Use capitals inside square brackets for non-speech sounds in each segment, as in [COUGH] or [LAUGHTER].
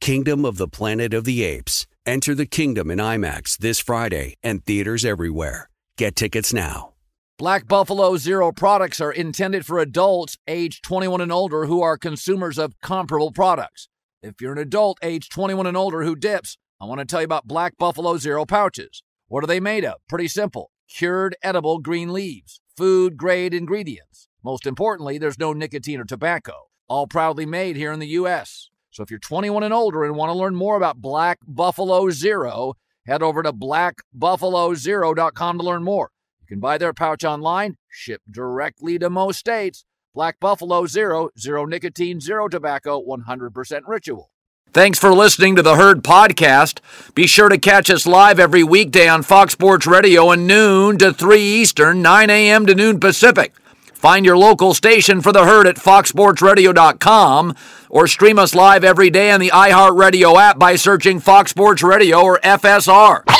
Kingdom of the Planet of the Apes. Enter the kingdom in IMAX this Friday and theaters everywhere. Get tickets now. Black Buffalo Zero products are intended for adults age 21 and older who are consumers of comparable products. If you're an adult age 21 and older who dips, I want to tell you about Black Buffalo Zero pouches. What are they made of? Pretty simple cured edible green leaves, food grade ingredients. Most importantly, there's no nicotine or tobacco. All proudly made here in the U.S. So if you're 21 and older and want to learn more about Black Buffalo Zero, head over to blackbuffalozero.com to learn more. You can buy their pouch online, ship directly to most states. Black Buffalo Zero, zero nicotine, zero tobacco, 100% ritual. Thanks for listening to the Herd Podcast. Be sure to catch us live every weekday on Fox Sports Radio at noon to 3 Eastern, 9 a.m. to noon Pacific. Find your local station for the herd at foxsportsradio.com or stream us live every day on the iHeartRadio app by searching Fox Sports Radio or FSR. Now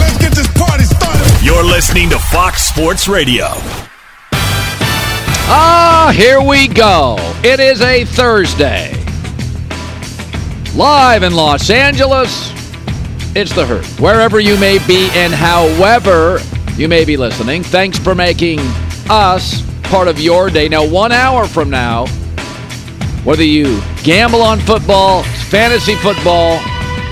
let's get this party started. You're listening to Fox Sports Radio. Ah, here we go. It is a Thursday. Live in Los Angeles, it's the herd. Wherever you may be and however you may be listening, thanks for making us part of your day. Now, one hour from now, whether you gamble on football, fantasy football,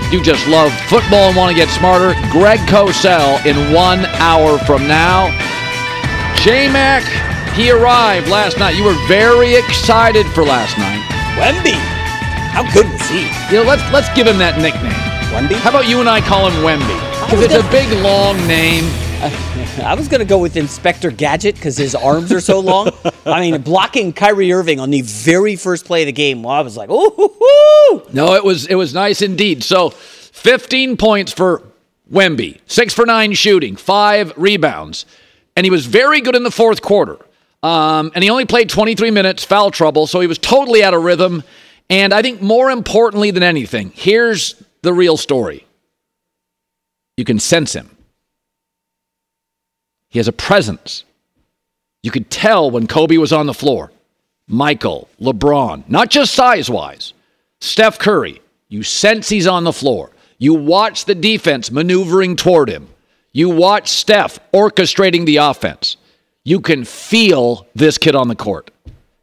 you just love football and want to get smarter, Greg Cosell in one hour from now. J Mac, he arrived last night. You were very excited for last night. Wemby. How good was he? You know, let's let's give him that nickname. Wemby? How about you and I call him Wemby? Because it's a big long name. [LAUGHS] I was going to go with Inspector Gadget because his arms are so long. [LAUGHS] I mean, blocking Kyrie Irving on the very first play of the game, well, I was like, ooh, No, it was it was nice indeed. So, 15 points for Wemby, six for nine shooting, five rebounds, and he was very good in the fourth quarter. Um, and he only played 23 minutes, foul trouble, so he was totally out of rhythm. And I think more importantly than anything, here's the real story. You can sense him. He has a presence. You could tell when Kobe was on the floor. Michael, LeBron, not just size wise. Steph Curry, you sense he's on the floor. You watch the defense maneuvering toward him. You watch Steph orchestrating the offense. You can feel this kid on the court.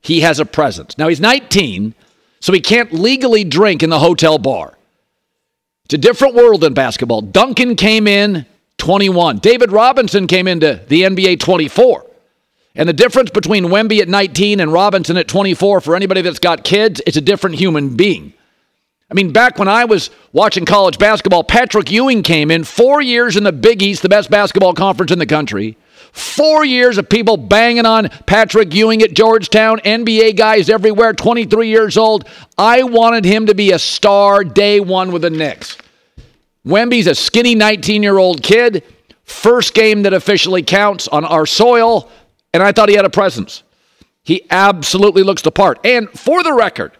He has a presence. Now he's 19, so he can't legally drink in the hotel bar. It's a different world than basketball. Duncan came in 21. David Robinson came into the NBA 24. And the difference between Wemby at 19 and Robinson at 24, for anybody that's got kids, it's a different human being. I mean, back when I was watching college basketball, Patrick Ewing came in four years in the Big East, the best basketball conference in the country. Four years of people banging on Patrick Ewing at Georgetown, NBA guys everywhere, 23 years old. I wanted him to be a star day one with the Knicks. Wemby's a skinny 19 year old kid. First game that officially counts on our soil, and I thought he had a presence. He absolutely looks the part. And for the record,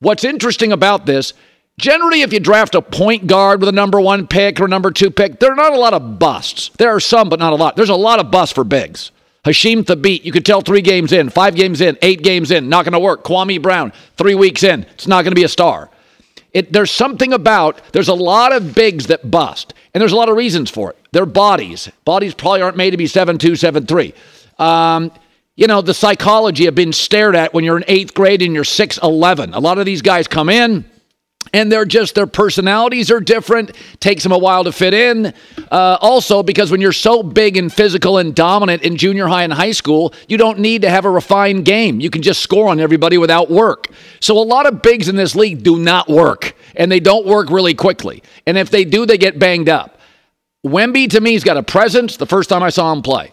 what's interesting about this, generally, if you draft a point guard with a number one pick or number two pick, there are not a lot of busts. There are some, but not a lot. There's a lot of busts for bigs. Hasheem Thabeet, you could tell three games in, five games in, eight games in, not going to work. Kwame Brown, three weeks in, it's not going to be a star. It, there's something about there's a lot of bigs that bust, and there's a lot of reasons for it. Their bodies, bodies probably aren't made to be seven two, seven three. Um, you know, the psychology of being stared at when you're in eighth grade and you're six eleven. A lot of these guys come in, and they're just their personalities are different. Takes them a while to fit in. Uh, also because when you're so big and physical and dominant in junior high and high school you don't need to have a refined game. You can just score on everybody without work. So a lot of bigs in this league do not work and they don't work really quickly. And if they do they get banged up. Wemby to me has got a presence the first time i saw him play.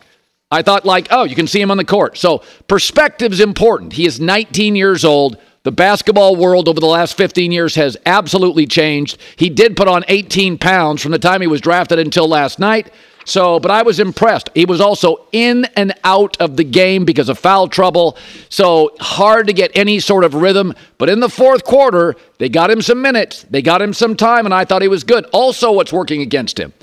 I thought like oh you can see him on the court. So perspective's important. He is 19 years old the basketball world over the last 15 years has absolutely changed. He did put on 18 pounds from the time he was drafted until last night. So, but I was impressed. He was also in and out of the game because of foul trouble. So, hard to get any sort of rhythm. But in the fourth quarter, they got him some minutes, they got him some time, and I thought he was good. Also, what's working against him?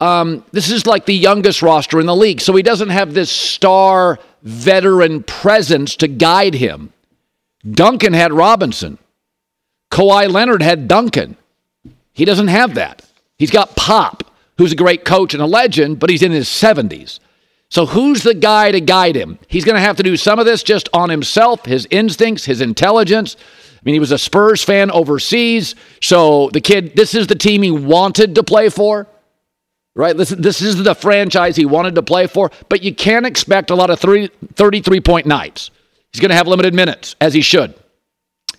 Um, this is like the youngest roster in the league. So, he doesn't have this star veteran presence to guide him. Duncan had Robinson. Kawhi Leonard had Duncan. He doesn't have that. He's got Pop, who's a great coach and a legend, but he's in his 70s. So who's the guy to guide him? He's going to have to do some of this just on himself, his instincts, his intelligence. I mean, he was a Spurs fan overseas. So the kid, this is the team he wanted to play for, right? This, this is the franchise he wanted to play for. But you can't expect a lot of three, 33 point nights. He's going to have limited minutes, as he should.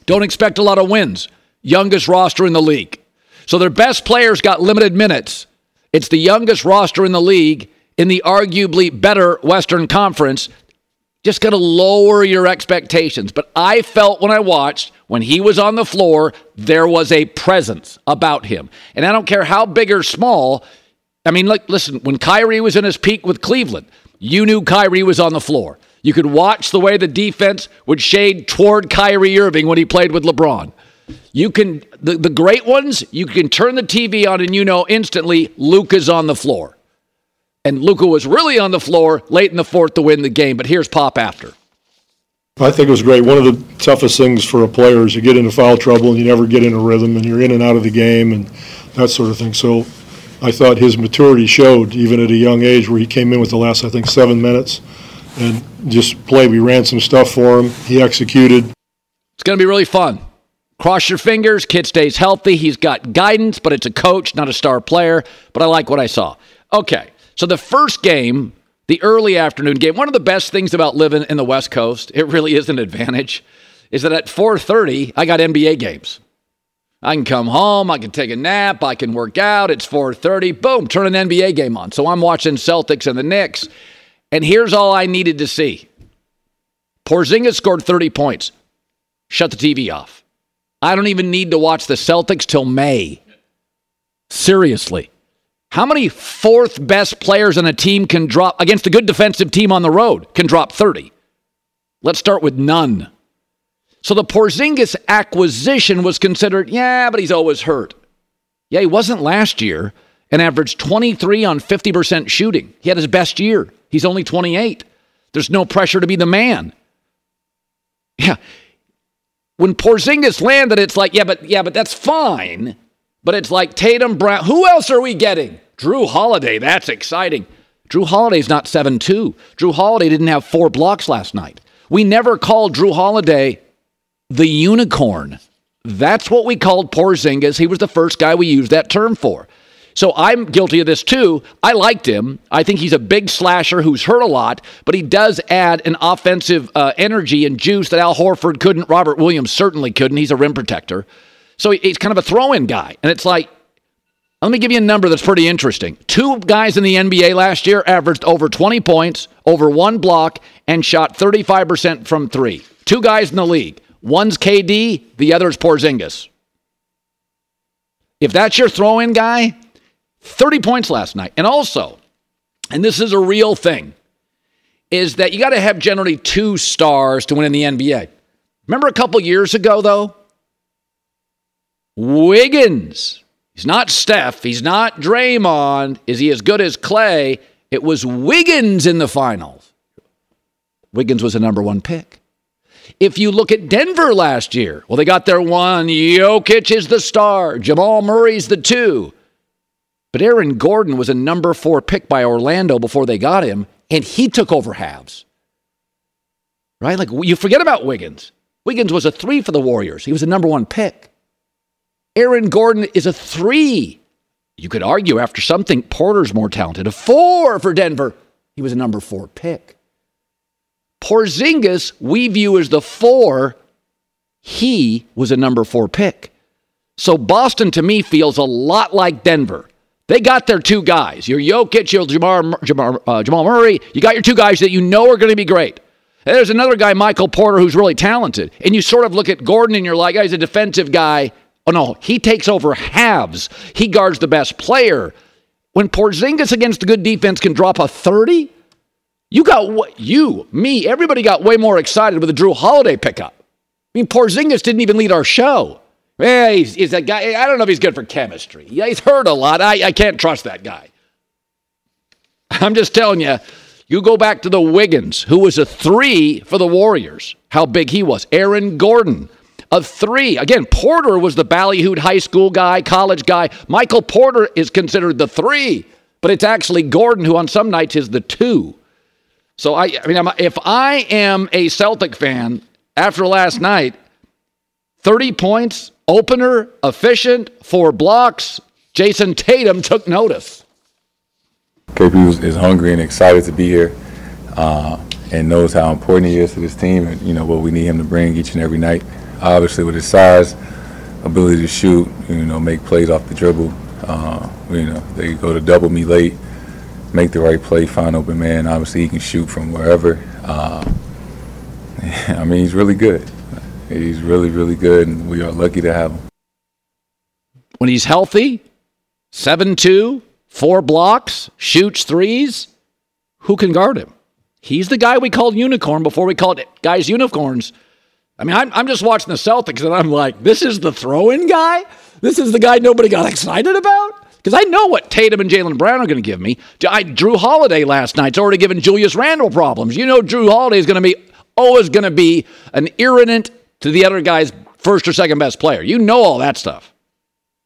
Don't expect a lot of wins. Youngest roster in the league. So their best players got limited minutes. It's the youngest roster in the league in the arguably better Western Conference. Just going to lower your expectations. But I felt when I watched, when he was on the floor, there was a presence about him. And I don't care how big or small. I mean, like, listen, when Kyrie was in his peak with Cleveland, you knew Kyrie was on the floor. You could watch the way the defense would shade toward Kyrie Irving when he played with LeBron. You can the, the great ones, you can turn the TV on and you know instantly Luka's on the floor. And Luca was really on the floor late in the fourth to win the game. But here's Pop after. I think it was great. One of the toughest things for a player is you get into foul trouble and you never get in a rhythm and you're in and out of the game and that sort of thing. So I thought his maturity showed even at a young age where he came in with the last, I think, seven minutes and just play. We ran some stuff for him. He executed. It's going to be really fun. Cross your fingers. Kid stays healthy. He's got guidance, but it's a coach, not a star player. But I like what I saw. Okay, so the first game, the early afternoon game. One of the best things about living in the West Coast, it really is an advantage, is that at 4:30 I got NBA games. I can come home, I can take a nap, I can work out. It's 4:30, boom, turn an NBA game on. So I'm watching Celtics and the Knicks. And here's all I needed to see Porzingis scored 30 points. Shut the TV off. I don't even need to watch the Celtics till May. Seriously. How many fourth best players on a team can drop against a good defensive team on the road can drop 30? Let's start with none. So the Porzingis acquisition was considered, yeah, but he's always hurt. Yeah, he wasn't last year and averaged 23 on 50% shooting. He had his best year. He's only 28. There's no pressure to be the man. Yeah. When Porzingis landed, it's like, yeah, but yeah, but that's fine. But it's like Tatum Brown. Who else are we getting? Jrue Holiday. That's exciting. Jrue Holiday's not 7 2. Jrue Holiday didn't have four blocks last night. We never called Jrue Holiday the unicorn. That's what we called Porzingis. He was the first guy we used that term for. So I'm guilty of this too. I liked him. I think he's a big slasher who's hurt a lot, but he does add an offensive uh, energy and juice that Al Horford couldn't. Robert Williams certainly couldn't. He's a rim protector. So he's kind of a throw in guy. And it's like, let me give you a number that's pretty interesting. Two guys in the NBA last year averaged over 20 points, over one block, and shot 35% from three. Two guys in the league. One's KD, the other's Porzingis. If that's your throw in guy, 30 points last night. And also, and this is a real thing, is that you got to have generally two stars to win in the NBA. Remember a couple years ago, though? Wiggins. He's not Steph. He's not Draymond. Is he as good as Clay? It was Wiggins in the finals. Wiggins was a number one pick. If you look at Denver last year, well, they got their one. Jokic is the star. Jamal Murray's the two. But Aaron Gordon was a number four pick by Orlando before they got him, and he took over halves. Right? Like you forget about Wiggins. Wiggins was a three for the Warriors. He was a number one pick. Aaron Gordon is a three. You could argue after something, Porter's more talented. A four for Denver. He was a number four pick. Porzingis, we view as the four. He was a number four pick. So Boston to me feels a lot like Denver. They got their two guys. Your Jokic, your Jamal, Jamal, uh, Jamal Murray. You got your two guys that you know are going to be great. And there's another guy, Michael Porter, who's really talented. And you sort of look at Gordon and you're like, oh, he's a defensive guy. Oh, no, he takes over halves. He guards the best player. When Porzingis against a good defense can drop a 30, you got what you, me, everybody got way more excited with the Jrue Holiday pickup. I mean, Porzingis didn't even lead our show. Hey, he's, he's a guy. I don't know if he's good for chemistry. Yeah, he's hurt a lot. I, I can't trust that guy. I'm just telling you, you go back to the Wiggins, who was a three for the Warriors, how big he was. Aaron Gordon, a three. Again, Porter was the ballyhooed high school guy, college guy. Michael Porter is considered the three, but it's actually Gordon who on some nights is the two. So I, I mean, if I am a Celtic fan after last night, 30 points, opener, efficient, four blocks. Jayson Tatum took notice. KP is hungry and excited to be here uh, and knows how important he is to this team and, you know, what we need him to bring each and every night. Obviously, with his size, ability to shoot, you know, make plays off the dribble. Uh, you know, they go to double me late, make the right play, find open man. Obviously, he can shoot from wherever. Uh, [LAUGHS] I mean, he's really good. He's really, really good, and we are lucky to have him. When he's healthy, 7 2, four blocks, shoots threes, who can guard him? He's the guy we called unicorn before we called it guys unicorns. I mean, I'm, I'm just watching the Celtics and I'm like, this is the throw in guy? This is the guy nobody got [LAUGHS] excited about? Because I know what Tatum and Jaylen Brown are going to give me. I, Jrue Holiday last night's already given Julius Randle problems. You know, Jrue Holiday is going to be always going to be an irritant to the other guy's first or second best player. You know all that stuff.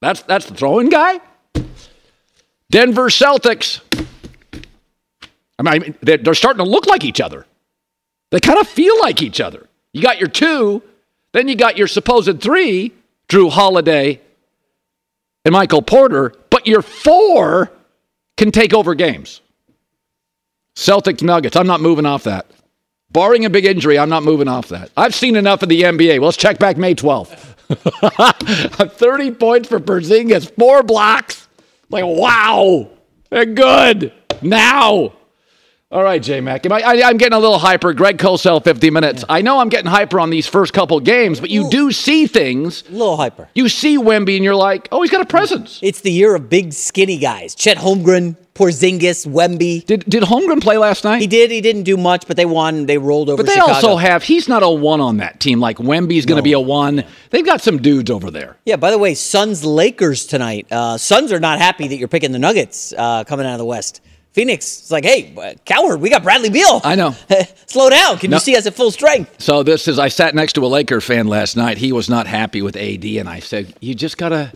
That's that's the throwing guy. Denver Celtics. I mean, they're starting to look like each other. They kind of feel like each other. You got your two, then you got your supposed three, Jrue Holiday and Michael Porter, but your four can take over games. Celtics Nuggets. I'm not moving off that. Barring a big injury, I'm not moving off that. I've seen enough of the NBA. Well, let's check back May 12th. [LAUGHS] 30 points for Porzingis, four blocks. Like, wow, they're good now. All right, J Mac. I, am getting a little hyper. Greg Cosell, 50 minutes. Yeah. I know I'm getting hyper on these first couple games, but you do see things. A little hyper. You see Wemby, and you're like, oh, he's got a presence. It's the year of big, skinny guys. Chet Holmgren, Porzingis, Wemby. Did did Holmgren play last night? He did. He didn't do much, but they won. They rolled over. But they Chicago. also have. He's not a one on that team. Like Wemby's going to no. be a one. They've got some dudes over there. Yeah. By the way, Suns Lakers tonight. Uh, Suns are not happy that you're picking the Nuggets uh, coming out of the West. Phoenix is like, hey, uh, coward, we got Bradley Beal. I know. [LAUGHS] Slow down. Can no. you see us at full strength? So this is, I sat next to a Laker fan last night. He was not happy with AD, and I said, you just got to.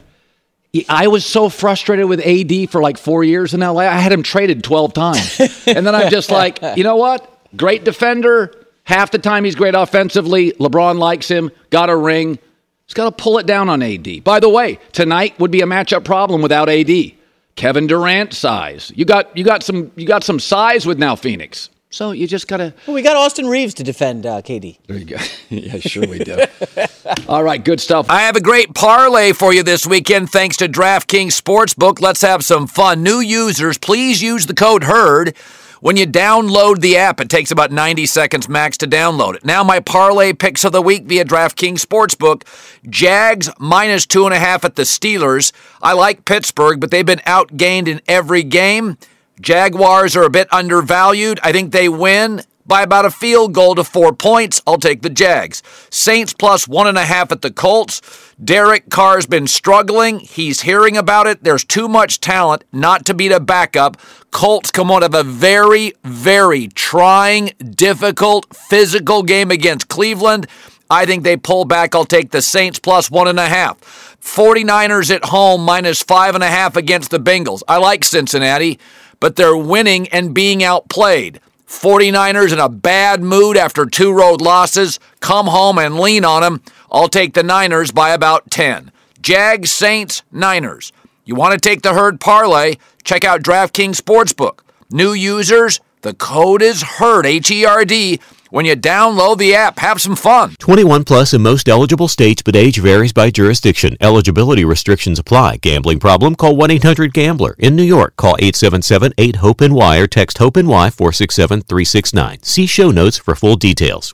I was so frustrated with AD for like four years in LA. I had him traded 12 times. [LAUGHS] and then I'm just like, you know what? Great defender. Half the time he's great offensively. LeBron likes him. Got a ring. He's got to pull it down on AD. By the way, tonight would be a matchup problem without AD. Kevin Durant size. You got you got some you got some size with now Phoenix. So you just gotta. Well, we got Austin Reaves to defend uh, KD. There you go. [LAUGHS] yeah, sure we do. [LAUGHS] All right, good stuff. I have a great parlay for you this weekend, thanks to DraftKings Sportsbook. Let's have some fun. New users, please use the code HERD when you download the app, it takes about 90 seconds max to download it. Now, my parlay picks of the week via DraftKings Sportsbook Jags minus two and a half at the Steelers. I like Pittsburgh, but they've been outgained in every game. Jaguars are a bit undervalued. I think they win by about a field goal to four points. I'll take the Jags. Saints plus one and a half at the Colts. Derek Carr's been struggling. He's hearing about it. There's too much talent not to beat a backup. Colts come out of a very, very trying, difficult, physical game against Cleveland. I think they pull back. I'll take the Saints plus one and a half. 49ers at home minus five and a half against the Bengals. I like Cincinnati, but they're winning and being outplayed. 49ers in a bad mood after two road losses. Come home and lean on them. I'll take the Niners by about 10. Jags, Saints, Niners. You want to take the herd parlay? Check out DraftKings Sportsbook. New users, the code is HERD, H E R D. When you download the app, have some fun. 21 plus in most eligible states, but age varies by jurisdiction. Eligibility restrictions apply. Gambling problem? Call 1 800 Gambler. In New York, call 877 8 HOPE NY or text HOPE NY 467 369. See show notes for full details.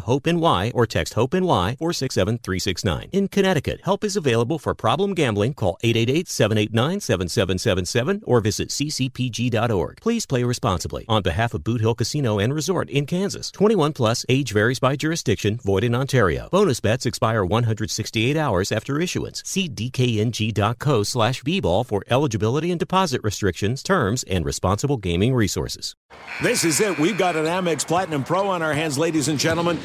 HOPE NY or text HOPE NY 467 369. In Connecticut, help is available for problem gambling. Call 888 789 7777 or visit ccpg.org. Please play responsibly. On behalf of Boot Hill Casino and Resort in Kansas, 21 plus, age varies by jurisdiction, void in Ontario. Bonus bets expire 168 hours after issuance. See dkng.co slash bball for eligibility and deposit restrictions, terms, and responsible gaming resources. This is it. We've got an Amex Platinum Pro on our hands, ladies and gentlemen.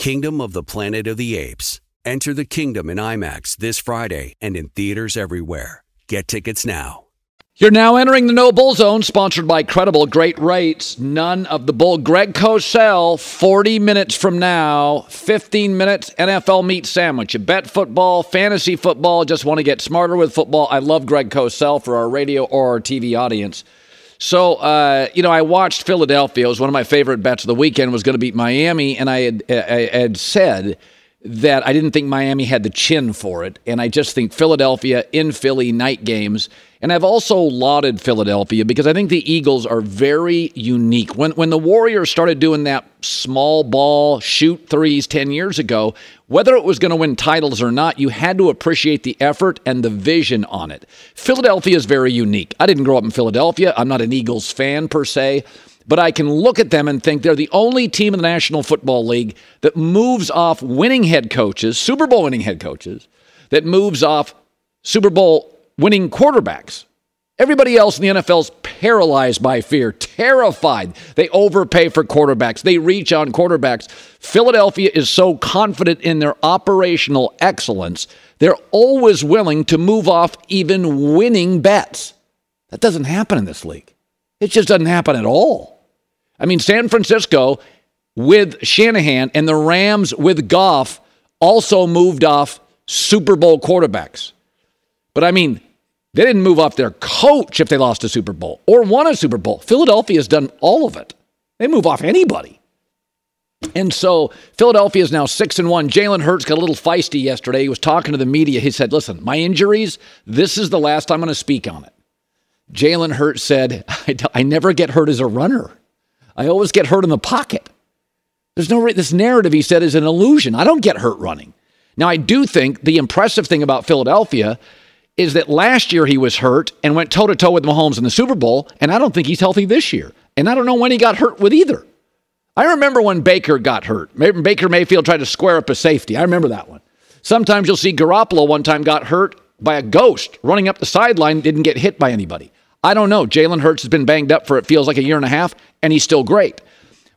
Kingdom of the Planet of the Apes. Enter the kingdom in IMAX this Friday and in theaters everywhere. Get tickets now. You're now entering the No Bull Zone, sponsored by Credible. Great rates, none of the bull. Greg Cosell, 40 minutes from now, 15 minutes NFL meat sandwich. You bet football, fantasy football, just want to get smarter with football. I love Greg Cosell for our radio or our TV audience. So, uh, you know, I watched Philadelphia. It was one of my favorite bets of the weekend was going to beat Miami, and I had, I had said that I didn't think Miami had the chin for it, and I just think Philadelphia in Philly night games. And I've also lauded Philadelphia because I think the Eagles are very unique. When when the Warriors started doing that small ball shoot threes 10 years ago, whether it was going to win titles or not, you had to appreciate the effort and the vision on it. Philadelphia is very unique. I didn't grow up in Philadelphia. I'm not an Eagles fan per se, but I can look at them and think they're the only team in the National Football League that moves off winning head coaches, Super Bowl winning head coaches, that moves off Super Bowl winning quarterbacks. Everybody else in the NFL is paralyzed by fear, terrified. They overpay for quarterbacks, they reach on quarterbacks. Philadelphia is so confident in their operational excellence, they're always willing to move off even winning bets. That doesn't happen in this league. It just doesn't happen at all. I mean, San Francisco with Shanahan and the Rams with Goff also moved off Super Bowl quarterbacks. But I mean, they didn't move off their coach if they lost a Super Bowl or won a Super Bowl. Philadelphia has done all of it. They move off anybody. And so Philadelphia is now six and one. Jalen Hurts got a little feisty yesterday. He was talking to the media. He said, "Listen, my injuries. This is the last I'm going to speak on it." Jalen Hurts said, [LAUGHS] I, I, never get hurt as a runner. I always get hurt in the pocket." There's no this narrative. He said is an illusion. I don't get hurt running. Now I do think the impressive thing about Philadelphia is that last year he was hurt and went toe to toe with Mahomes in the Super Bowl, and I don't think he's healthy this year. And I don't know when he got hurt with either. I remember when Baker got hurt. Baker Mayfield tried to square up a safety. I remember that one. Sometimes you'll see Garoppolo one time got hurt by a ghost running up the sideline, didn't get hit by anybody. I don't know. Jalen Hurts has been banged up for it feels like a year and a half, and he's still great.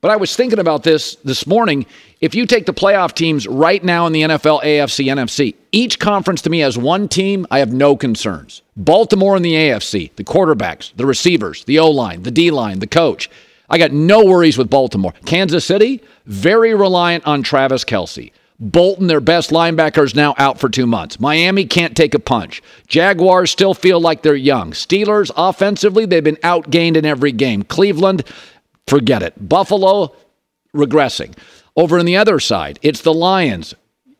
But I was thinking about this this morning. If you take the playoff teams right now in the NFL, AFC, NFC, each conference to me has one team I have no concerns. Baltimore in the AFC, the quarterbacks, the receivers, the O line, the D line, the coach. I got no worries with Baltimore. Kansas City, very reliant on Travis Kelce. Bolton, their best linebacker, is now out for two months. Miami can't take a punch. Jaguars still feel like they're young. Steelers, offensively, they've been outgained in every game. Cleveland, forget it. Buffalo, regressing. Over on the other side, it's the Lions.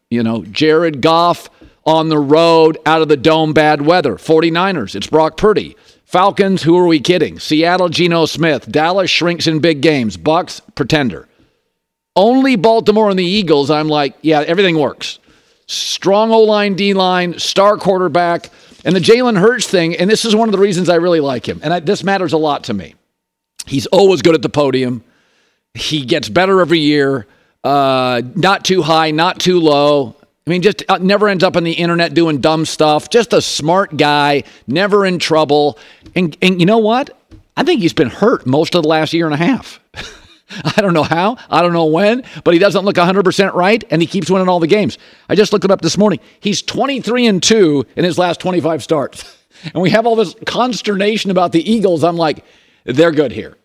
You know, Jared Goff on the road, out of the dome, bad weather. 49ers, it's Brock Purdy. Falcons, who are we kidding? Seattle, Geno Smith. Dallas shrinks in big games. Bucks, pretender. Only Baltimore and the Eagles, I'm like, yeah, everything works. Strong O line, D line, star quarterback, and the Jalen Hurts thing. And this is one of the reasons I really like him. And I, this matters a lot to me. He's always good at the podium. He gets better every year. Uh, not too high, not too low. I mean, just uh, never ends up on the internet doing dumb stuff. Just a smart guy, never in trouble. And, and you know what? I think he's been hurt most of the last year and a half. [LAUGHS] [LAUGHS] I don't know how, I don't know when, but he doesn't look 100% right and he keeps winning all the games. I just looked it up this morning. He's 23 and 2 in his last 25 starts. [LAUGHS] And we have all this consternation about the Eagles. I'm like, they're good here.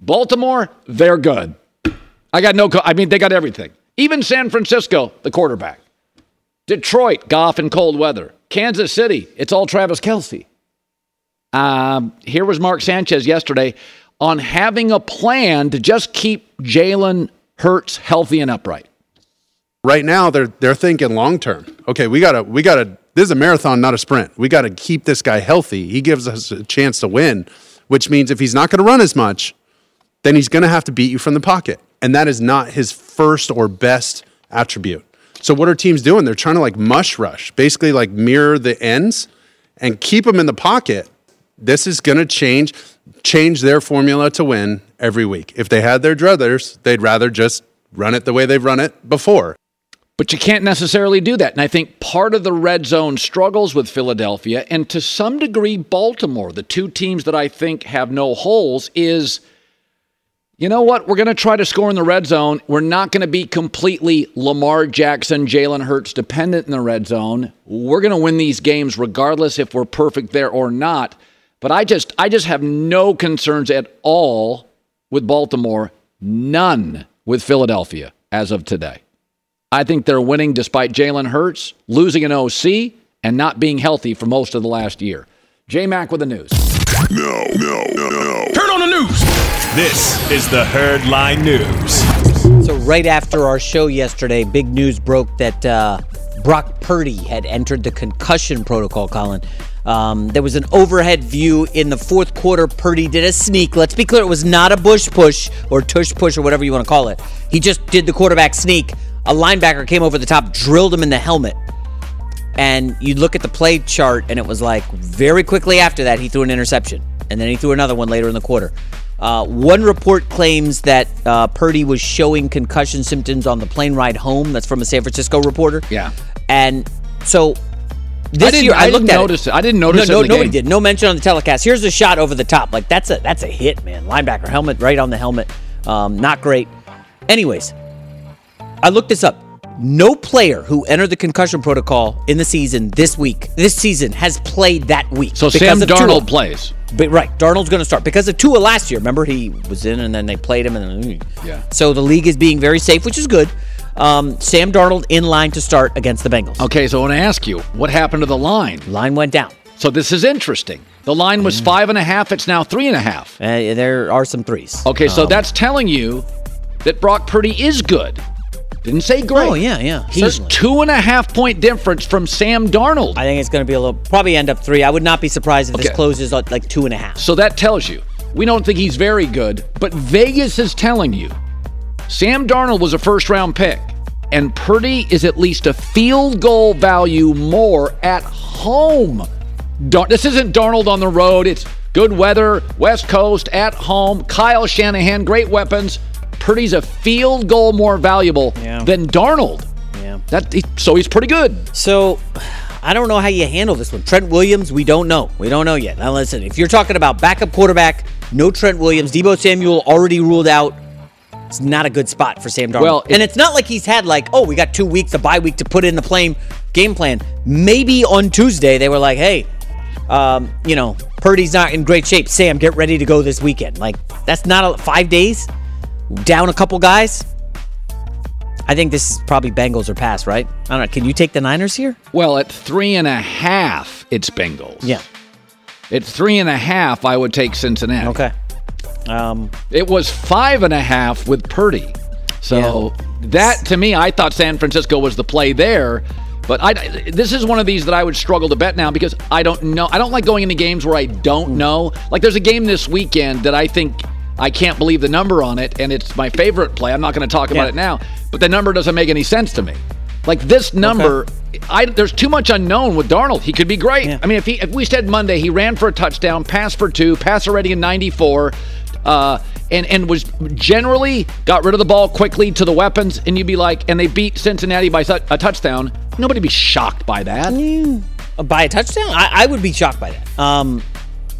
Baltimore, they're good. I got no, I mean, they got everything. Even San Francisco, the quarterback. Detroit, Goff and cold weather. Kansas City, it's all Travis Kelce. Um, here was Mark Sanchez yesterday on having a plan to just keep Jalen Hurts healthy and upright. Right now, they're they're thinking long term. Okay, we gotta we gotta. This is a marathon, not a sprint. We got to keep this guy healthy. He gives us a chance to win, which means if he's not going to run as much, then he's going to have to beat you from the pocket, and that is not his first or best attribute. So what are teams doing? They're trying to like mush rush, basically like mirror the ends and keep them in the pocket. This is going to change change their formula to win every week. If they had their druthers, they'd rather just run it the way they've run it before. But you can't necessarily do that. And I think part of the red zone struggles with Philadelphia and to some degree Baltimore, the two teams that I think have no holes, is you know what? We're going to try to score in the red zone. We're not going to be completely Lamar Jackson, Jalen Hurts dependent in the red zone. We're going to win these games regardless if we're perfect there or not. But I just I just have no concerns at all with Baltimore, none with Philadelphia as of today. I think they're winning despite Jalen Hurts losing an OC and not being healthy for most of the last year. J Mac with the news. No, no, no, no. Turn on the news. This is the Herdline News. So right after our show yesterday, big news broke that uh, Brock Purdy had entered the concussion protocol. Colin, um, there was an overhead view in the fourth quarter. Purdy did a sneak. Let's be clear, it was not a bush push or tush push or whatever you want to call it. He just did the quarterback sneak. A linebacker came over the top, drilled him in the helmet. And you look at the play chart, and it was like very quickly after that, he threw an interception. And then he threw another one later in the quarter. Uh, one report claims that uh, Purdy was showing concussion symptoms on the plane ride home. That's from a San Francisco reporter. Yeah. And so this I didn't, year, I, I looked didn't at notice it. it. I didn't notice no, it no nobody game. did. No mention on the telecast. Here's a shot over the top. Like that's a that's a hit, man. Linebacker helmet right on the helmet. Um, not great. Anyways, I looked this up. No player who entered the concussion protocol in the season this week, this season, has played that week. So because Sam of Darnold Tua. plays. But right, Darnold's going to start because of Tua last year. Remember, he was in and then they played him, and then, Yeah. So the league is being very safe, which is good. Um, Sam Darnold in line to start against the Bengals. Okay, so I want to ask you, what happened to the line? Line went down. So this is interesting. The line was five and a half. It's now three and a half. Uh, there are some threes. Okay, so Um, that's telling you that Brock Purdy is good. Didn't say great. Oh yeah, yeah. He's certainly. two and a half point difference from Sam Darnold. I think it's going to be a little, probably end up three. I would not be surprised if this closes at like two and a half. So that tells you we don't think he's very good, but Vegas is telling you Sam Darnold was a first round pick, and Purdy is at least a field goal value more at home. Dar- this isn't Darnold on the road. It's good weather, West Coast, at home. Kyle Shanahan, great weapons. Purdy's a field goal more valuable Yeah. than Darnold. Yeah. That so he's pretty good. So I don't know how you handle this one. Trent Williams, we don't know. We don't know yet. Now listen, if you're talking about backup quarterback, no Trent Williams, Deebo Samuel already ruled out. It's not a good spot for Sam Darnold. Well, it- and it's not like he's had like, oh, we got two weeks, a bye week to put in the plane game plan. Maybe on Tuesday they were like, hey, um, you know, Purdy's not in great shape. Sam, get ready to go this weekend. Like that's not a, five days. Down a couple guys. I think this is probably Bengals or pass, right? I don't know. Can you take the Niners here? Well, at three and a half, it's Bengals. Yeah. At three and a half, I would take Cincinnati. Okay. Um, it was five and a half with Purdy. So that to me, I thought San Francisco was the play there. But I, this is one of these that I would struggle to bet now because I don't know. I don't like going into games where I don't know. Like there's a game this weekend that I think I can't believe the number on it, and it's my favorite play. I'm not going to talk about Yeah. it now, but the number doesn't make any sense to me. Like this number, I, there's too much unknown with Darnold. He could be great. I mean, if he if we said Monday he ran for a touchdown, passed for two, passer rating in 94, uh, and and was generally got rid of the ball quickly to the weapons, and you'd be like, and they beat Cincinnati by a touchdown. Nobody'd be shocked by that. By a touchdown? I, I would be shocked by that. Um,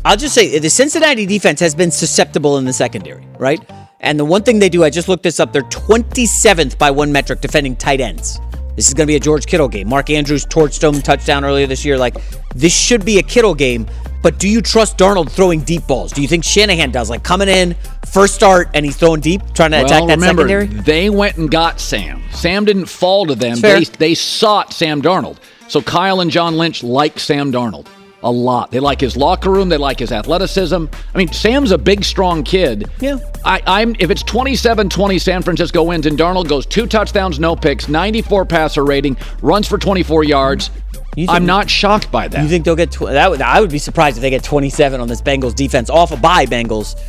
I'll just say the Cincinnati defense has been susceptible in the secondary, right? And the one thing they do, I just looked this up, they're 27th by one metric defending tight ends. This is going to be a George Kittle game. Mark Andrews torched him touchdown earlier this year. Like, this should be a Kittle game, but do you trust Darnold throwing deep balls? Do you think Shanahan does? Like, coming in, first start, and he's throwing deep, trying to attack that remember, secondary? they went and got Sam. Sam didn't fall to them. They, they sought Sam Darnold. So Kyle and John Lynch like Sam Darnold a lot. They like his locker room. They like his athleticism. I mean, Sam's a big, strong kid. Yeah. I, I'm if it's 27-20, San Francisco wins, and Darnold goes two touchdowns, no picks, 94 passer rating, runs for 24 yards. Think- I'm not shocked by that. You think they'll get tw- that? Would, I would be surprised if they get 27 on this Bengals defense off a bye Bengals.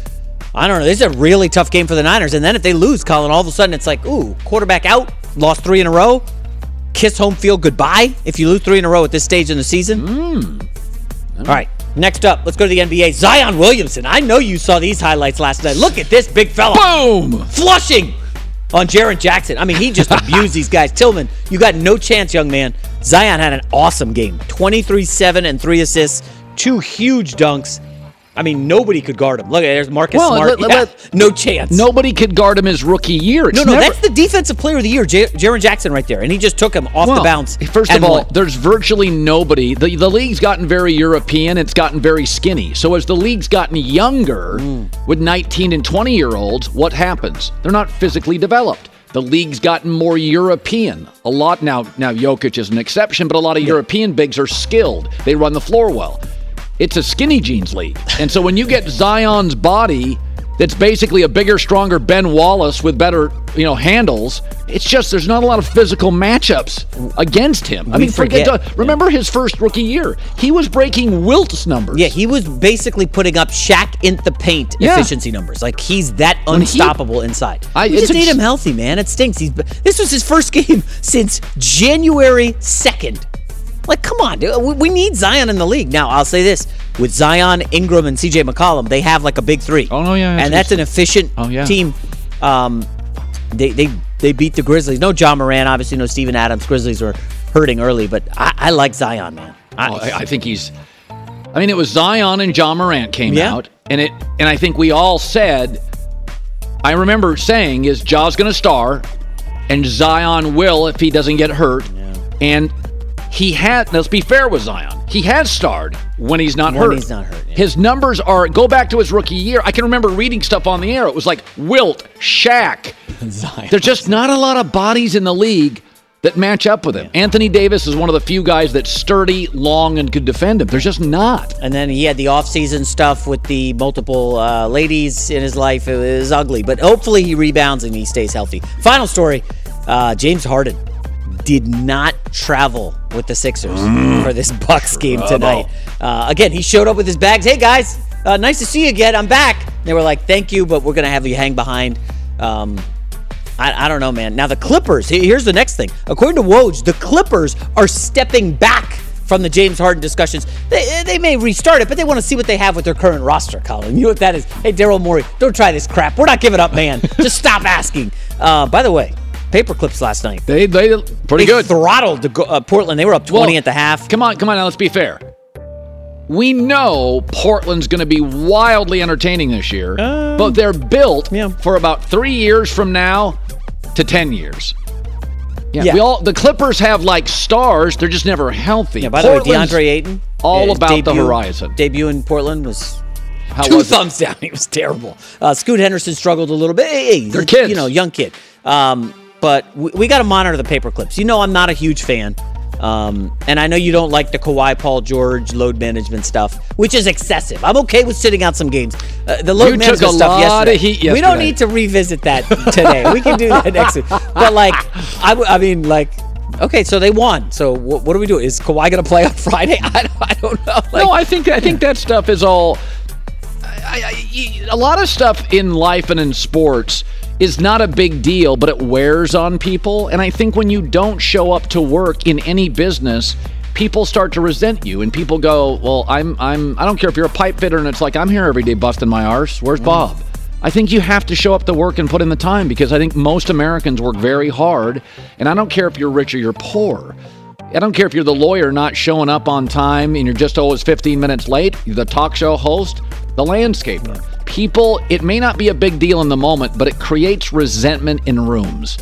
I don't know. This is a really tough game for the Niners. And then if they lose, Colin, all of a sudden it's like, ooh, quarterback out, lost three in a row, kiss home field goodbye. If you lose three in a row at this stage in the season. Hmm. All right. Next up, let's go to the NBA. Zion Williamson. I know you saw these highlights last night. Look at this big fella. Boom! Flushing on Jaren Jackson. I mean, he just [LAUGHS] abused these guys. Tillman, you got no chance, young man. Zion had an awesome game 23 7 and three assists, two huge dunks. I mean, nobody could guard him. Look, there's Marcus Well, Smart. let- Yeah, let- [LAUGHS] no chance. Nobody could guard him his rookie year. It's no, no, never- that's the defensive player of the year, J- Jaren Jackson, right there. And he just took him off the bounce. First of all, won. there's virtually nobody. The, the league's gotten very European. It's gotten very skinny. So as the league's gotten younger Mm. with 19 and 20 year olds, what happens? They're not physically developed. The league's gotten more European. A lot now. Now Jokic is an exception, but a lot of European bigs are skilled. They run the floor well. It's a skinny jeans league, and so when you get Zion's body. That's basically a bigger, stronger Ben Wallace with better, you know, handles. It's just there's not a lot of physical matchups against him. I We mean, forget. forget. to- remember his first rookie year? He was breaking Wilt's numbers. Yeah, he was basically putting up Shaq in the paint Yeah. efficiency numbers. Like he's that When he- unstoppable inside. I- we just need him healthy, man. It stinks. He's this was his first [LAUGHS] game since January second. Like, come on, dude. We, we need Zion in the league now. I'll say this: with Zion, Ingram, and C.J. McCollum, they have like a big three. Oh no, yeah, and that's an efficient Oh, yeah. team. Um, they they they beat the Grizzlies. No Ja Morant, obviously. No Steven Adams. Grizzlies were hurting early, but I, I like Zion, man. I, Oh, I, I think he's. I mean, it was Zion and Ja Morant came Yeah. out, and it, and I think we all said. I remember saying, "Is Ja's going to star, and Zion will if he doesn't get hurt." And he had. Let's be fair with Zion. He has starred when he's not When hurt. he's not hurt, yeah. His numbers are go back to his rookie year. I can remember reading stuff on the air. It was like Wilt, Shaq. [LAUGHS] Zion. There's just not a lot of bodies in the league that match up with him. Anthony Davis is one of the few guys that's sturdy, long, and could defend him. There's just not. And then he had the off-season stuff with the multiple uh, ladies in his life. It was ugly, but hopefully he rebounds and he stays healthy. Final story: uh, James Harden did not travel with the Sixers for this Bucks game tonight. Uh, again, he showed up with his bags. Hey guys, uh, nice to see you again. I'm back. They were like, "Thank you, but we're gonna have you hang behind." Um, I, I don't know, man. Now the Clippers. Here's the next thing. According to Woj, the Clippers are stepping back from the James Harden discussions. They, they may restart it, but they want to see what they have with their current roster. Colin, you know what that is? Hey, Daryl Morey, don't try this crap. We're not giving up, man. [LAUGHS] Just stop asking. Uh, by the way, paper clips last night. They they pretty They good. throttled the, uh, Portland. They were up 20 Well, at the half. Come on, come on. Now let's be fair. We know Portland's going to be wildly entertaining this year, but they're built yeah. for about three years from now to ten years. Yeah, Yeah. we all the Clippers have like stars. They're just never healthy. Yeah, by the way, DeAndre Ayton, all His about the horizon. Debut in Portland was How two was it? thumbs [LAUGHS] down. He was terrible. Uh, Scoot Henderson struggled a little bit. Hey, They're kids. you know, young kid. Um, but we, we got to monitor the paper clips. You know, I'm not a huge fan. Um, and I know you don't like the Kawhi, Paul George load management stuff, which is excessive. I'm okay with sitting out some games. Uh, the load You took management a stuff lot yesterday. of heat We don't need to revisit that today. we can do that next week. [LAUGHS] But like, I, w- I mean, like, okay, so they won. So wh- what do we do? Is Kawhi going to play on [LAUGHS] Friday? I don't, I don't know. Like, no, I think I think that stuff is all. I, I, a lot of stuff in life and in sports is not a big deal, but it wears on people. And I think when you don't show up to work in any business, people start to resent you, and people go, "Well, I'm I'm I don't care if you're a pipe fitter," and it's like I'm here every day busting my arse. Where's mm. Bob? I think you have to show up to work and put in the time because I think most Americans work very hard, and I don't care if you're rich or you're poor. I don't care if you're the lawyer not showing up on time and you're just always 15 minutes late, the talk show host, the landscaper. People, it may not be a big deal in the moment, but it creates resentment in rooms.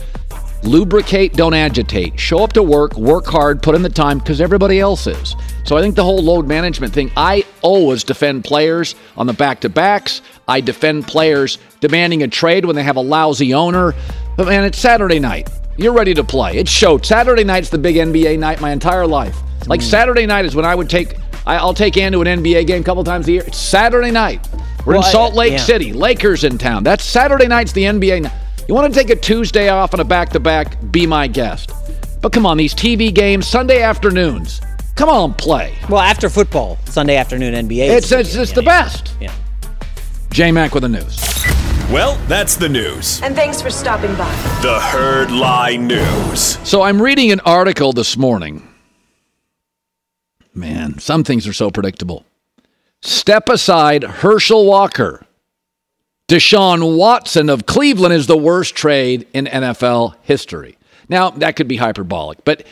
Lubricate, don't agitate. Show up to work, work hard, put in the time because everybody else is. So I think the whole load management thing, I always defend players on the back to backs. I defend players demanding a trade when they have a lousy owner. But man, it's Saturday night. You're ready to play. It's show. Saturday night's the big NBA night my entire life. Like mm. Saturday night is when I would take, I, I'll take Ann to an NBA game a couple times a year. It's Saturday night. We're Well, in Salt Lake yeah. City. Lakers in town. That's Saturday night's the NBA. You want to take a Tuesday off and a back to back? Be my guest. But come on, these TV games, Sunday afternoons. Come on, play. Well, after football, Sunday afternoon NBA. It's it's, it's the best. Yeah. J Mac with the news. Well, that's the news. And thanks for stopping by. The Herd Lie News. So I'm reading an article this morning. Man, some things are so predictable. Step aside Herschel Walker. Deshaun Watson of Cleveland is the worst trade in NFL history. Now, that could be hyperbolic, but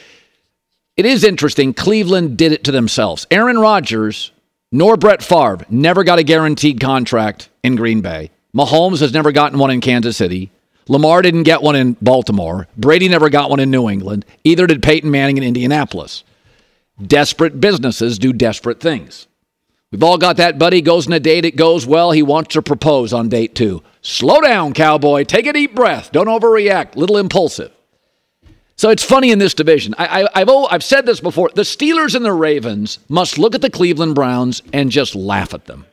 it is interesting. Cleveland did it to themselves. Aaron Rodgers nor Brett Favre never got a guaranteed contract in Green Bay. Mahomes has never gotten one in Kansas City. Lamar didn't get one in Baltimore. Brady never got one in New England. Either did Peyton Manning in Indianapolis. Desperate businesses do desperate things. We've all got that buddy goes on a date, it goes well, he wants to propose on date two. Slow down, cowboy. Take a deep breath. Don't overreact. Little impulsive. So it's funny in this division. I, oh, I've said this before. The Steelers and the Ravens must look at the Cleveland Browns and just laugh at them.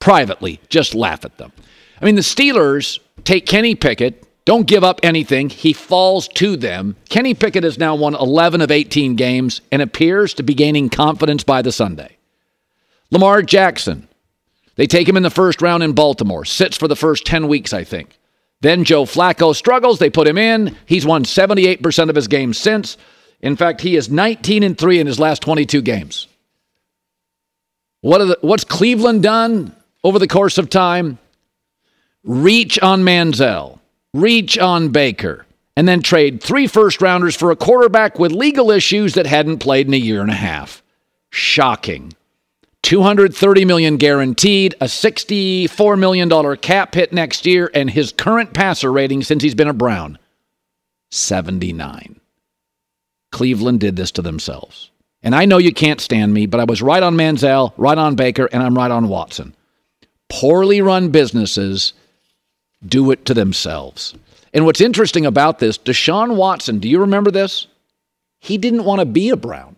Privately, just laugh at them. I mean, the Steelers take Kenny Pickett, don't give up anything. He falls to them. Kenny Pickett has now won 11 of 18 games and appears to be gaining confidence by the Sunday. Lamar Jackson, they take him in the first round in Baltimore, sits for the first 10 weeks, I think. Then Joe Flacco struggles. They put him in. He's won 78% of his games since. In fact, he is 19 and 3 in his last 22 games. What the, what's Cleveland done over the course of time? Reach on Manziel, reach on Baker, and then trade three first rounders for a quarterback with legal issues that hadn't played in a year and a half. Shocking. 230 million guaranteed, a 64 million dollar cap hit next year and his current passer rating since he's been a Brown 79. Cleveland did this to themselves. And I know you can't stand me, but I was right on Manziel, right on Baker, and I'm right on Watson. Poorly run businesses do it to themselves. And what's interesting about this, Deshaun Watson, do you remember this? He didn't want to be a Brown.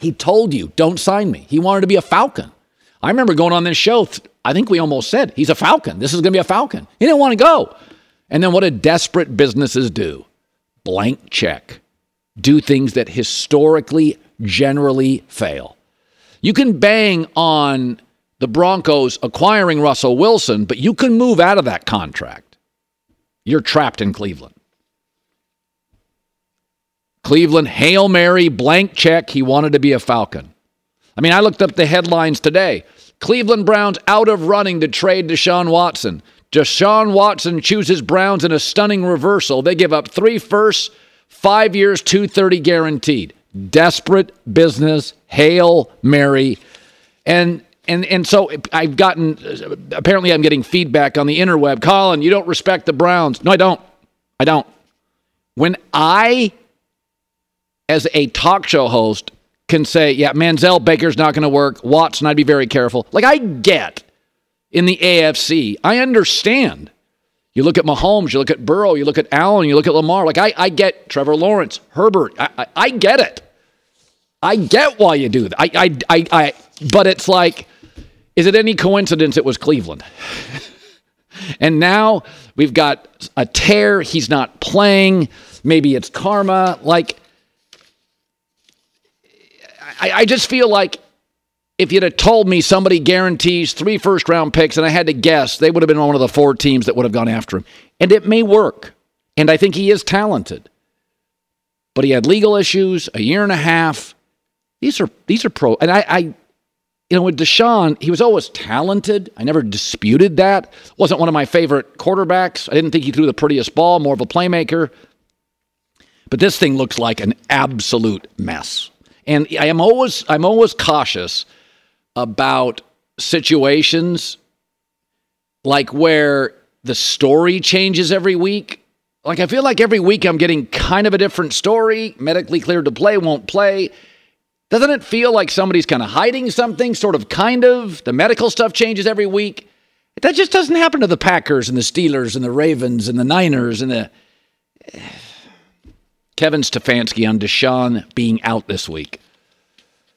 He told you, don't sign me. He wanted to be a Falcon. I remember going on this show. I think we almost said, he's a Falcon. This is going to be a Falcon. He didn't want to go. And then what did desperate businesses do? Blank check. Do things that historically generally fail. You can bang on the Broncos acquiring Russell Wilson, but you can move out of that contract. You're trapped in Cleveland. Cleveland, Hail Mary, blank check. He wanted to be a Falcon. I mean, I looked up the headlines today. Cleveland Browns out of running to trade Deshaun Watson. Deshaun Watson chooses Browns in a stunning reversal. They give up three firsts, five years, 230 guaranteed. Desperate business, Hail Mary. And and and so I've gotten apparently I'm getting feedback on the interweb. Colin, you don't respect the Browns. No, I don't. I don't. When I as a talk show host can say, yeah, Manziel Baker's not going to work. Watson, I'd be very careful. Like I get in the AFC, I understand. You look at Mahomes, you look at Burrow, you look at Allen, you look at Lamar. Like I, I get Trevor Lawrence, Herbert. I, I, I get it. I get why you do that. I, I, I, I, but it's like, is it any coincidence it was Cleveland? [LAUGHS] and now we've got a tear. He's not playing. Maybe it's karma. Like, I, I just feel like if you'd have told me somebody guarantees three first round picks and I had to guess, they would have been one of the four teams that would have gone after him. And it may work. And I think he is talented. But he had legal issues, a year and a half. These are these are pro and I, I you know, with Deshaun, he was always talented. I never disputed that. Wasn't one of my favorite quarterbacks. I didn't think he threw the prettiest ball, more of a playmaker. But this thing looks like an absolute mess. And I am always I'm always cautious about situations like where the story changes every week. Like I feel like every week I'm getting kind of a different story. Medically cleared to play, won't play. Doesn't it feel like somebody's kind of hiding something, sort of, kind of? The medical stuff changes every week. That just doesn't happen to the Packers and the Steelers and the Ravens and the Niners and the. Kevin Stefanski on Deshaun being out this week.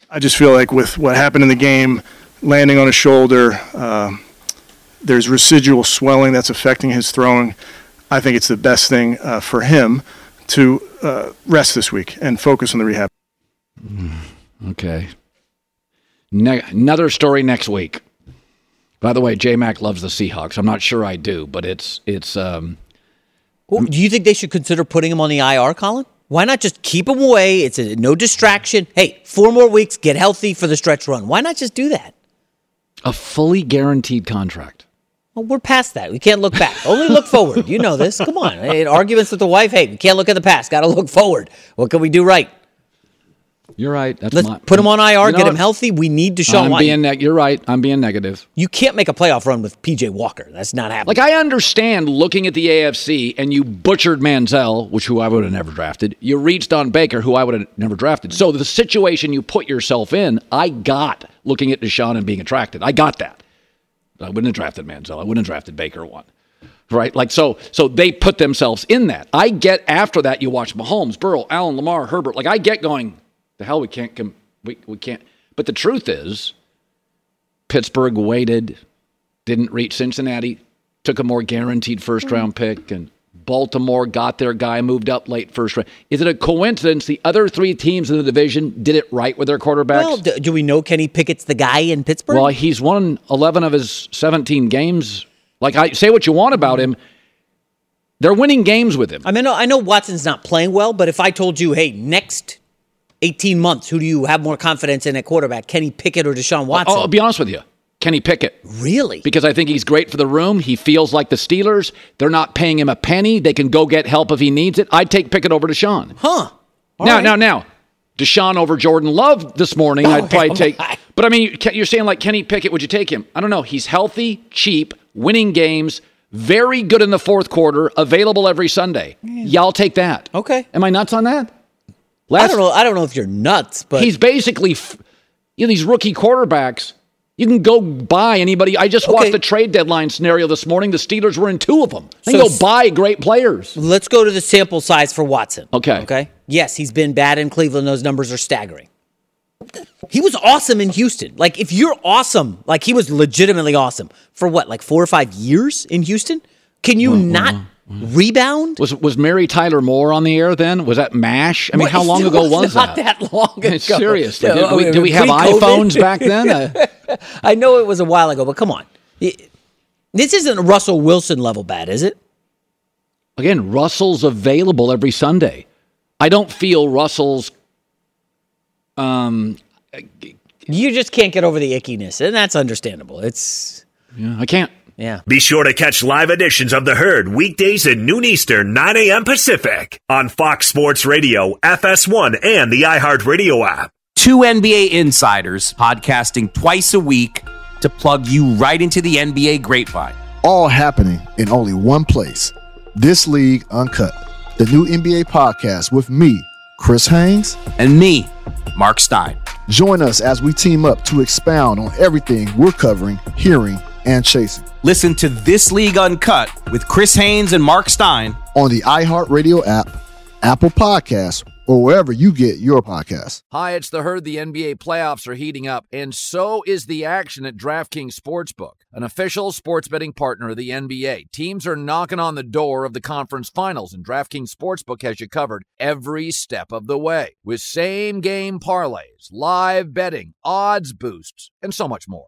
I just feel like with what happened in the game, landing on his shoulder, uh, there's residual swelling that's affecting his throwing. I think it's the best thing uh, for him to uh, rest this week and focus on the rehab. Okay. Ne- another story next week. By the way, J Mac loves the Seahawks. I'm not sure I do, but it's it's. Um, Well, do you think they should consider putting him on the IR, Colin? Why not just keep him away? It's a, no distraction. Hey, four more weeks, get healthy for the stretch run. Why not just do that? a fully guaranteed contract. Well, we're past that. We can't look back. Only look forward. You know this. Come on. [LAUGHS] Hey, arguments with the wife. Hey, we can't look at the past. Got to look forward. What can we do right? You're right. That's Let's my- put him on IR, You know get him healthy. We need Deshaun I'm being neg- you're right. I'm being negative. you can't make a playoff run with PJ Walker. That's not happening. Like I understand looking at the AFC and you butchered Manziel, which who I would have never drafted. You reached on Baker, who I would have never drafted. So the situation you put yourself in, I got looking at Deshaun and being attracted. I got that. I wouldn't have drafted Manziel. I wouldn't have drafted Baker one. Right? Like so so they put themselves in that. I get after that you watch Mahomes, Burrow, Allen, Lamar, Herbert. Like I get going, the hell we can't com- we, we can't. But the truth is Pittsburgh waited, didn't reach Cincinnati, took a more guaranteed first hmm. round pick, and Baltimore got their guy, moved up late first round. Is it a coincidence the other three teams in the division did it right with their quarterbacks? well, do, do we know Kenny Pickett's the guy in Pittsburgh? Well, he's won 11 of his 17 games. Like, I say what you want about him. They're winning games with him. I mean, I know Watson's not playing well, but if I told you, hey, next 18 months, who do you have more confidence in at quarterback, Kenny Pickett or Deshaun oh, Watson? I'll, I'll be honest with you. Kenny Pickett. Really? Because I think he's great for the room. He feels like the Steelers. They're not paying him a penny. They can go get help if he needs it. I'd take Pickett over Deshaun. Huh. now, now, now. Deshaun over Jordan Love this morning. I'd oh, probably take. But I mean, you're saying like Kenny Pickett. Would you take him? I don't know. He's healthy, cheap, winning games, very good in the fourth quarter, available every Sunday. Y'all take that. Okay. Am I nuts on that? I don't know. I don't know if you're nuts, but he's basically, you know, these rookie quarterbacks. You can go buy anybody. I just watched the trade deadline scenario this morning. The Steelers were in two of them. They So go buy great players. Let's go to the sample size for Watson. Okay. Okay. Yes, he's been bad in Cleveland. Those numbers are staggering. He was awesome in Houston. Like, if you're awesome, like he was legitimately awesome for what, like four or five years in Houston? Can you mm-hmm. not rebound? Was was Mary Tyler Moore on the air then? Was that MASH? I mean, What? how long [LAUGHS] ago was not that? Not that long ago. Seriously, No, did we, did we have iPhones back then? [LAUGHS] Uh, I know it was a while ago, but come on. This isn't Russell Wilson level bad, is it? again, Russell's available every Sunday. I don't feel Russell's. Um, You just can't get over the ickiness, and that's understandable. It's yeah, I can't. Yeah. Be sure to catch live editions of The Herd weekdays at noon Eastern, 9 a.m. Pacific on Fox Sports Radio, FS1, and the iHeartRadio app. Two NBA insiders podcasting twice a week to plug you right into the NBA grapevine. All happening in only one place. This League Uncut, the new NBA podcast with me, Chris Haynes, and me, Mark Stein. Join us as we team up to expound on everything we're covering, hearing, and chasing. Listen to This League Uncut with Chris Haynes and Mark Stein on the iHeartRadio app, Apple Podcasts, or wherever you get your podcasts. Hi, it's the herd. The NBA playoffs are heating up, and so is the action at DraftKings Sportsbook, an official sports betting partner of the NBA. Teams are knocking on the door of the conference finals, and DraftKings Sportsbook has you covered every step of the way with same game parlays, live betting, odds boosts, and so much more.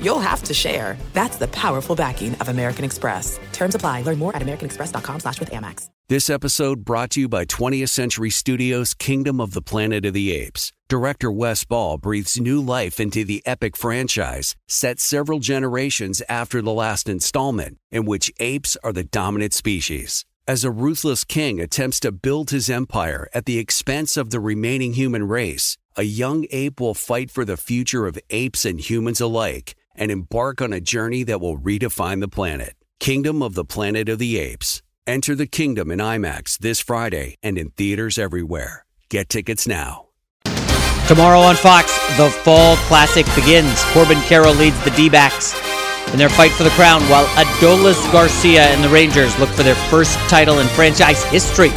you'll have to share. That's the powerful backing of American Express. Terms apply. Learn more at americanexpress.com slash with Amex. This episode brought to you by 20th Century Studios' Kingdom of the Planet of the Apes. Director Wes Ball breathes new life into the epic franchise, set several generations after the last installment, in which apes are the dominant species. As a ruthless king attempts to build his empire at the expense of the remaining human race, a young ape will fight for the future of apes and humans alike and embark on a journey that will redefine the planet. Kingdom of the Planet of the Apes. Enter the kingdom in IMAX this Friday and in theaters everywhere. Get tickets now. Tomorrow on Fox, the Fall Classic begins. Corbin Carroll leads the D-backs in their fight for the crown, while Adolis Garcia and the Rangers look for their first title in franchise history.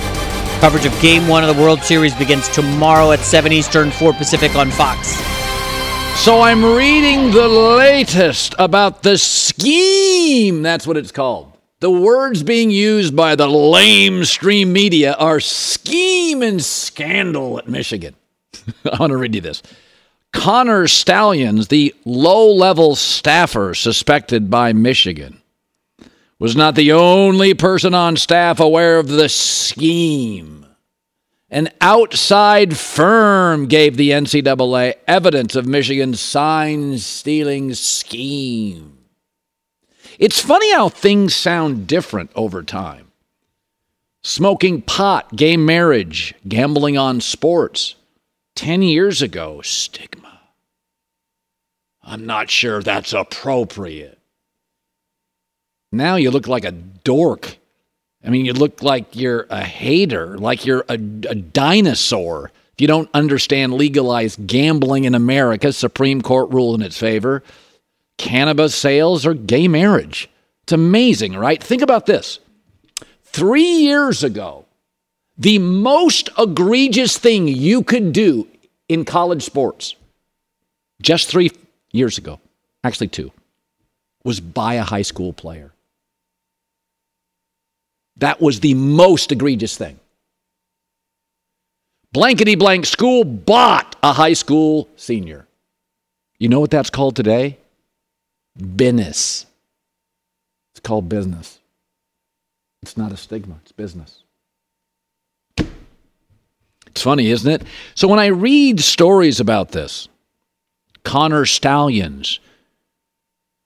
Coverage of Game 1 of the World Series begins tomorrow at 7 Eastern, 4 Pacific on Fox. So I'm reading the latest about the scheme. That's what it's called. The words being used by the lame stream media are scheme and scandal at Michigan. [LAUGHS] I want to read you this. Connor Stalions, the low level staffer suspected by Michigan, was not the only person on staff aware of the scheme. An outside firm gave the NCAA evidence of Michigan's sign stealing scheme. It's funny how things sound different over time. Smoking pot, gay marriage, gambling on sports. 10 years ago, stigma. I'm not sure that's appropriate. Now you look like a dork. I mean, you look like you're a hater, like you're a, a dinosaur. If you don't understand legalized gambling in America, Supreme Court rule in its favor, cannabis sales or gay marriage. It's amazing, right? Think about this. Three years ago, the most egregious thing you could do in college sports, just three years ago, actually two, was buy a high school player. That was the most egregious thing. Blankety blank school bought a high school senior. You know what that's called today? Business. It's called business. It's not a stigma, it's business. It's funny, isn't it? So when I read stories about this, Connor Stalions,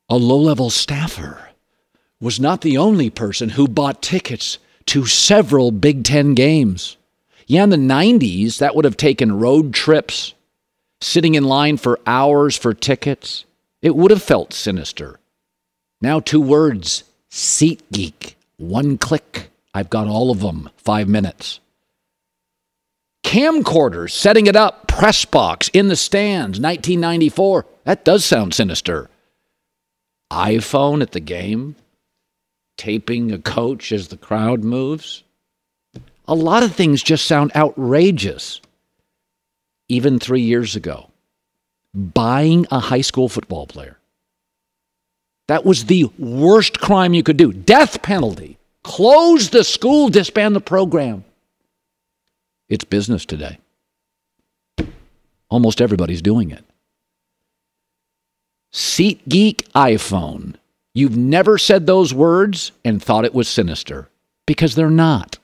a low level staffer, was not the only person who bought tickets to several Big Ten games. Yeah, in the 90s, that would have taken road trips, sitting in line for hours for tickets, It would have felt sinister. Now, two words SeatGeek. One click. I've got all of them. Five minutes. Camcorders setting it up. Press box in the stands. 1994. That does sound sinister. iPhone at the game. Taping a coach as the crowd moves. A lot of things just sound outrageous. Even three years ago, buying a high school football player. That was the worst crime you could do. Death penalty. Close the school, disband the program. It's business today. Almost everybody's doing it. SeatGeek iPhone. You've never said those words and thought it was sinister because they're not.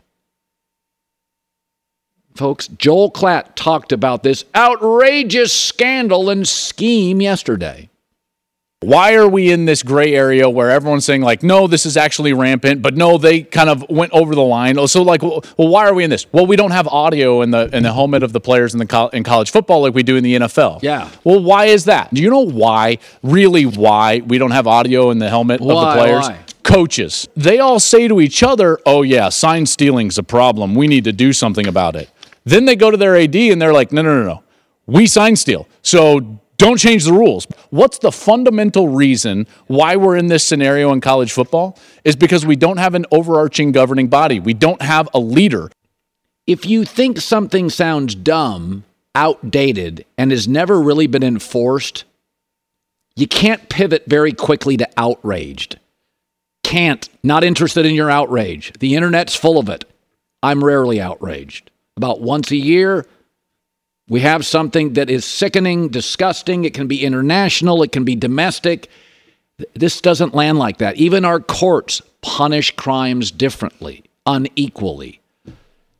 Folks, Joel Klatt talked about this outrageous scandal and scheme yesterday. Why are we in this gray area where everyone's saying like, no, this is actually rampant, but no, they kind of went over the line. So like, well, why are we in this? Well, we don't have audio in the in the helmet of the players in the co- in college football like we do in the NFL. Yeah. Well, why is that? Do you know why? Really, why we don't have audio in the helmet of the players? Why? Coaches. They all say to each other, "Oh yeah, sign stealing's a problem. We need to do something about it." Then they go to their AD and they're like, "No, no, no, no. We sign steal. So don't change the rules. What's the fundamental reason why we're in this scenario in college football? Is because we don't have an overarching governing body. We don't have a leader. If you think something sounds dumb, outdated, and has never really been enforced, you can't pivot very quickly to outraged. Can't. Not interested in your outrage. The internet's full of it. I'm rarely outraged. About once a year, we have something that is sickening, disgusting. It can be international, it can be domestic. This doesn't land like that. Even our courts punish crimes differently, unequally.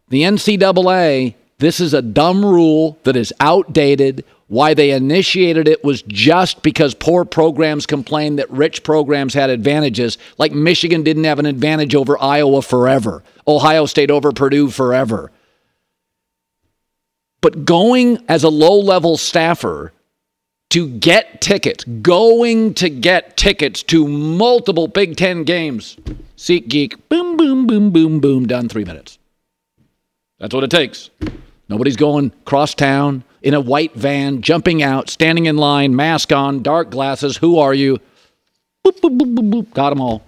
The NCAA, this is a dumb rule that is outdated. Why they initiated it was just because poor programs complained that rich programs had advantages, like Michigan didn't have an advantage over Iowa forever, Ohio State over Purdue forever. But going as a low level staffer to get tickets, going to get tickets to multiple Big Ten games, SeatGeek, boom, boom, boom, boom, boom, done three minutes. That's what it takes. Nobody's going cross town in a white van, jumping out, standing in line, mask on, dark glasses. Who are you? Boop, boop, boop, boop, boop. Got them all.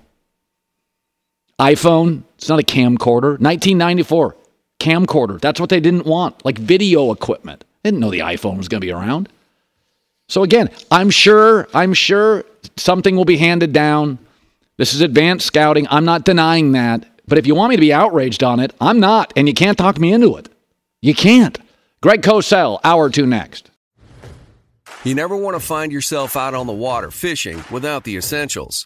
iPhone, it's not a camcorder. 1994, camcorder. That's what they didn't want, like video equipment. They didn't know the iPhone was going to be around. So again, I'm sure, I'm sure something will be handed down. This is advanced scouting. I'm not denying that. But if you want me to be outraged on it, I'm not, and you can't talk me into it. You can't. Greg Cosell, hour two next. You never want to find yourself out on the water fishing without the essentials.